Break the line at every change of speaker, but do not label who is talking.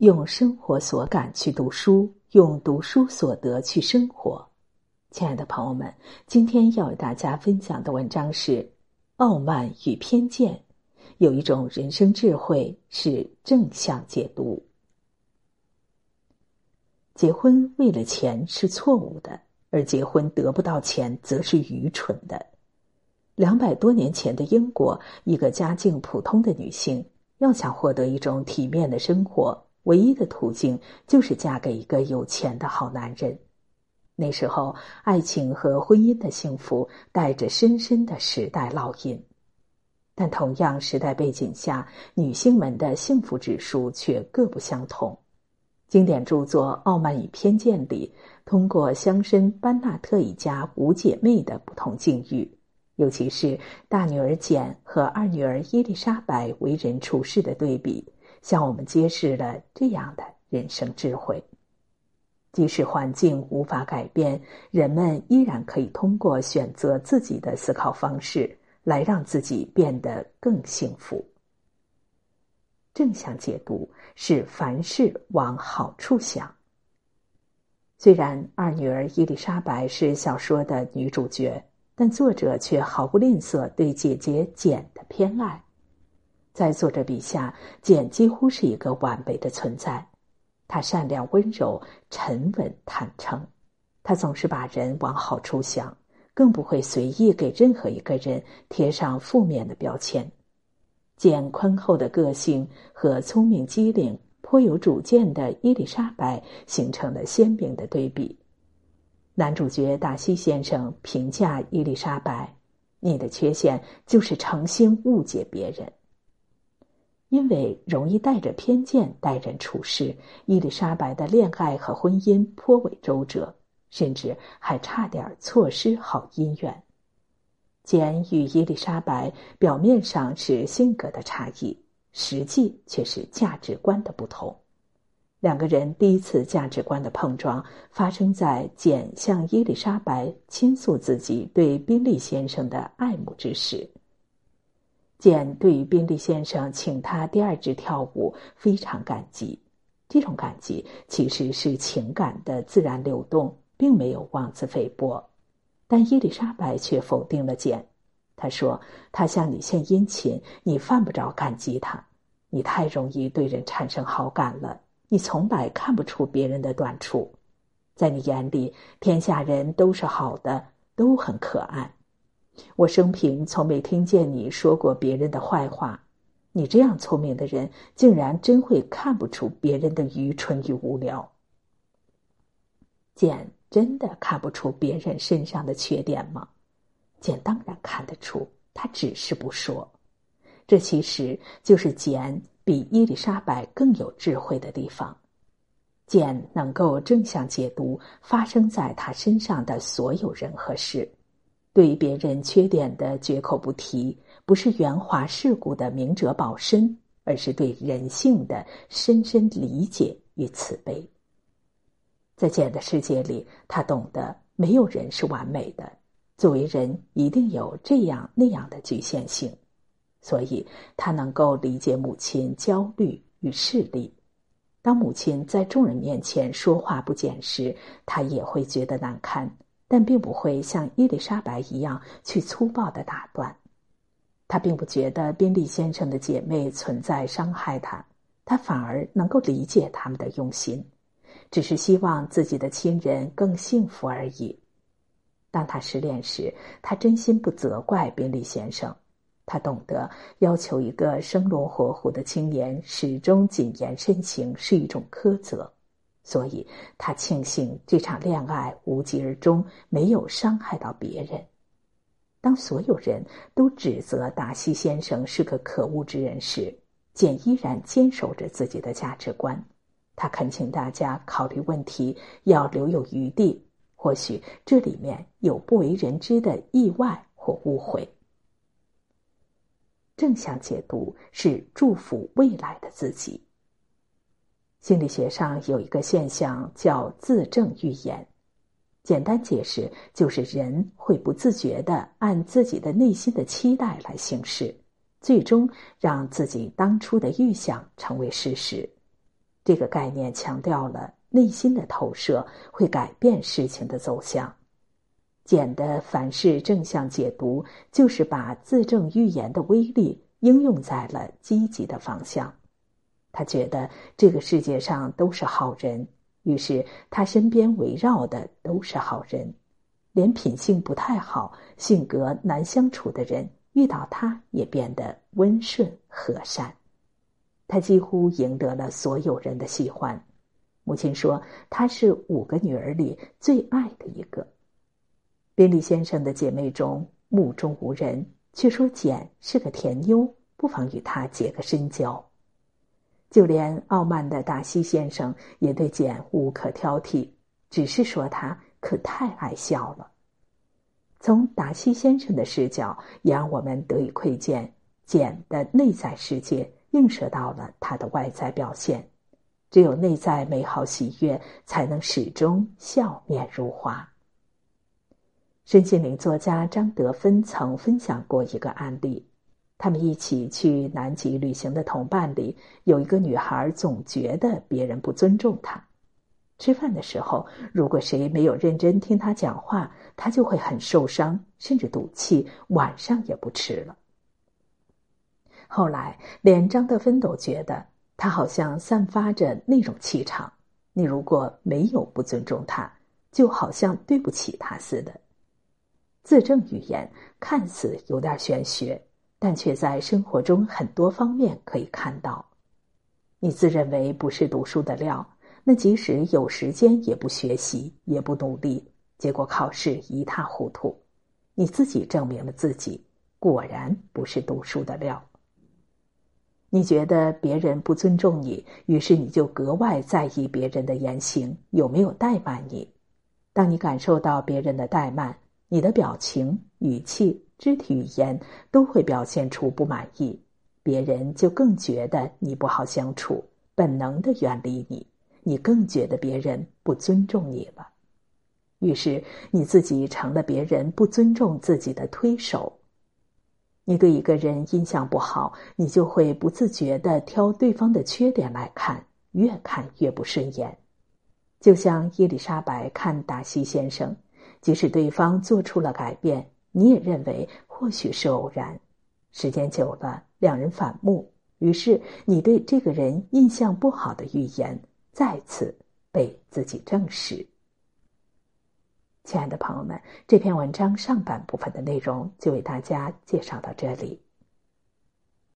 用生活所感去读书，用读书所得去生活。亲爱的朋友们，今天要为大家分享的文章是《傲慢与偏见》。有一种人生智慧是正向解读。结婚为了钱是错误的，而结婚得不到钱则是愚蠢的。两百多年前的英国，一个家境普通的女性要想获得一种体面的生活。唯一的途径就是嫁给一个有钱的好男人。那时候，爱情和婚姻的幸福带着深深的时代烙印。但同样时代背景下，女性们的幸福指数却各不相同。经典著作《傲慢与偏见》里，通过乡绅班纳特一家五姐妹的不同境遇，尤其是大女儿简和二女儿伊丽莎白为人处事的对比。向我们揭示了这样的人生智慧：即使环境无法改变，人们依然可以通过选择自己的思考方式，来让自己变得更幸福。正向解读是凡事往好处想。虽然二女儿伊丽莎白是小说的女主角，但作者却毫不吝啬对姐姐简的偏爱。在作者笔下，简几乎是一个完美的存在。他善良、温柔、沉稳、坦诚。他总是把人往好处想，更不会随意给任何一个人贴上负面的标签。简宽厚的个性和聪明机灵、颇有主见的伊丽莎白形成了鲜明的对比。男主角达西先生评价伊丽莎白：“你的缺陷就是诚心误解别人。”因为容易带着偏见待人处事，伊丽莎白的恋爱和婚姻颇为周折，甚至还差点错失好姻缘。简与伊丽莎白表面上是性格的差异，实际却是价值观的不同。两个人第一次价值观的碰撞，发生在简向伊丽莎白倾诉自己对宾利先生的爱慕之时。简对于宾利先生请他第二支跳舞非常感激，这种感激其实是情感的自然流动，并没有妄自菲薄。但伊丽莎白却否定了简，她说：“他向你献殷勤，你犯不着感激他。你太容易对人产生好感了，你从来看不出别人的短处，在你眼里，天下人都是好的，都很可爱。”我生平从没听见你说过别人的坏话，你这样聪明的人，竟然真会看不出别人的愚蠢与无聊。简真的看不出别人身上的缺点吗？简当然看得出，他只是不说。这其实就是简比伊丽莎白更有智慧的地方。简能够正向解读发生在他身上的所有人和事。对别人缺点的绝口不提，不是圆滑世故的明哲保身，而是对人性的深深理解与慈悲。在简的世界里，他懂得没有人是完美的，作为人一定有这样那样的局限性，所以他能够理解母亲焦虑与势力。当母亲在众人面前说话不简时，他也会觉得难堪。但并不会像伊丽莎白一样去粗暴的打断，他并不觉得宾利先生的姐妹存在伤害他，他反而能够理解他们的用心，只是希望自己的亲人更幸福而已。当他失恋时，他真心不责怪宾利先生，他懂得要求一个生龙活虎的青年始终谨言慎行是一种苛责。所以他庆幸这场恋爱无疾而终，没有伤害到别人。当所有人都指责达西先生是个可恶之人时，简依然坚守着自己的价值观。他恳请大家考虑问题，要留有余地。或许这里面有不为人知的意外或误会。正向解读是祝福未来的自己。心理学上有一个现象叫自证预言，简单解释就是人会不自觉的按自己的内心的期待来行事，最终让自己当初的预想成为事实。这个概念强调了内心的投射会改变事情的走向。简的凡事正向解读，就是把自证预言的威力应用在了积极的方向。他觉得这个世界上都是好人，于是他身边围绕的都是好人，连品性不太好、性格难相处的人，遇到他也变得温顺和善。他几乎赢得了所有人的喜欢。母亲说他是五个女儿里最爱的一个。宾利先生的姐妹中目中无人，却说简是个甜妞，不妨与他结个深交。就连傲慢的达西先生也对简无可挑剔，只是说他可太爱笑了。从达西先生的视角，也让我们得以窥见简的内在世界。映射到了他的外在表现，只有内在美好喜悦，才能始终笑面如花。身心灵作家张德芬曾分享过一个案例：他们一起去南极旅行的同伴里，有一个女孩总觉得别人不尊重她。吃饭的时候，如果谁没有认真听她讲话，她就会很受伤，甚至赌气，晚上也不吃了。后来，连张德芬都觉得他好像散发着那种气场。你如果没有不尊重他，就好像对不起他似的。自证语言看似有点玄学，但却在生活中很多方面可以看到。你自认为不是读书的料，那即使有时间也不学习，也不努力，结果考试一塌糊涂。你自己证明了自己，果然不是读书的料。你觉得别人不尊重你，于是你就格外在意别人的言行有没有怠慢你。当你感受到别人的怠慢，你的表情、语气、肢体语言都会表现出不满意，别人就更觉得你不好相处，本能的远离你，你更觉得别人不尊重你了。于是你自己成了别人不尊重自己的推手。你对一个人印象不好，你就会不自觉的挑对方的缺点来看，越看越不顺眼。就像伊丽莎白看达西先生，即使对方做出了改变，你也认为或许是偶然。时间久了，两人反目，于是你对这个人印象不好的预言再次被自己证实。亲爱的朋友们，这篇文章上半部分的内容就为大家介绍到这里。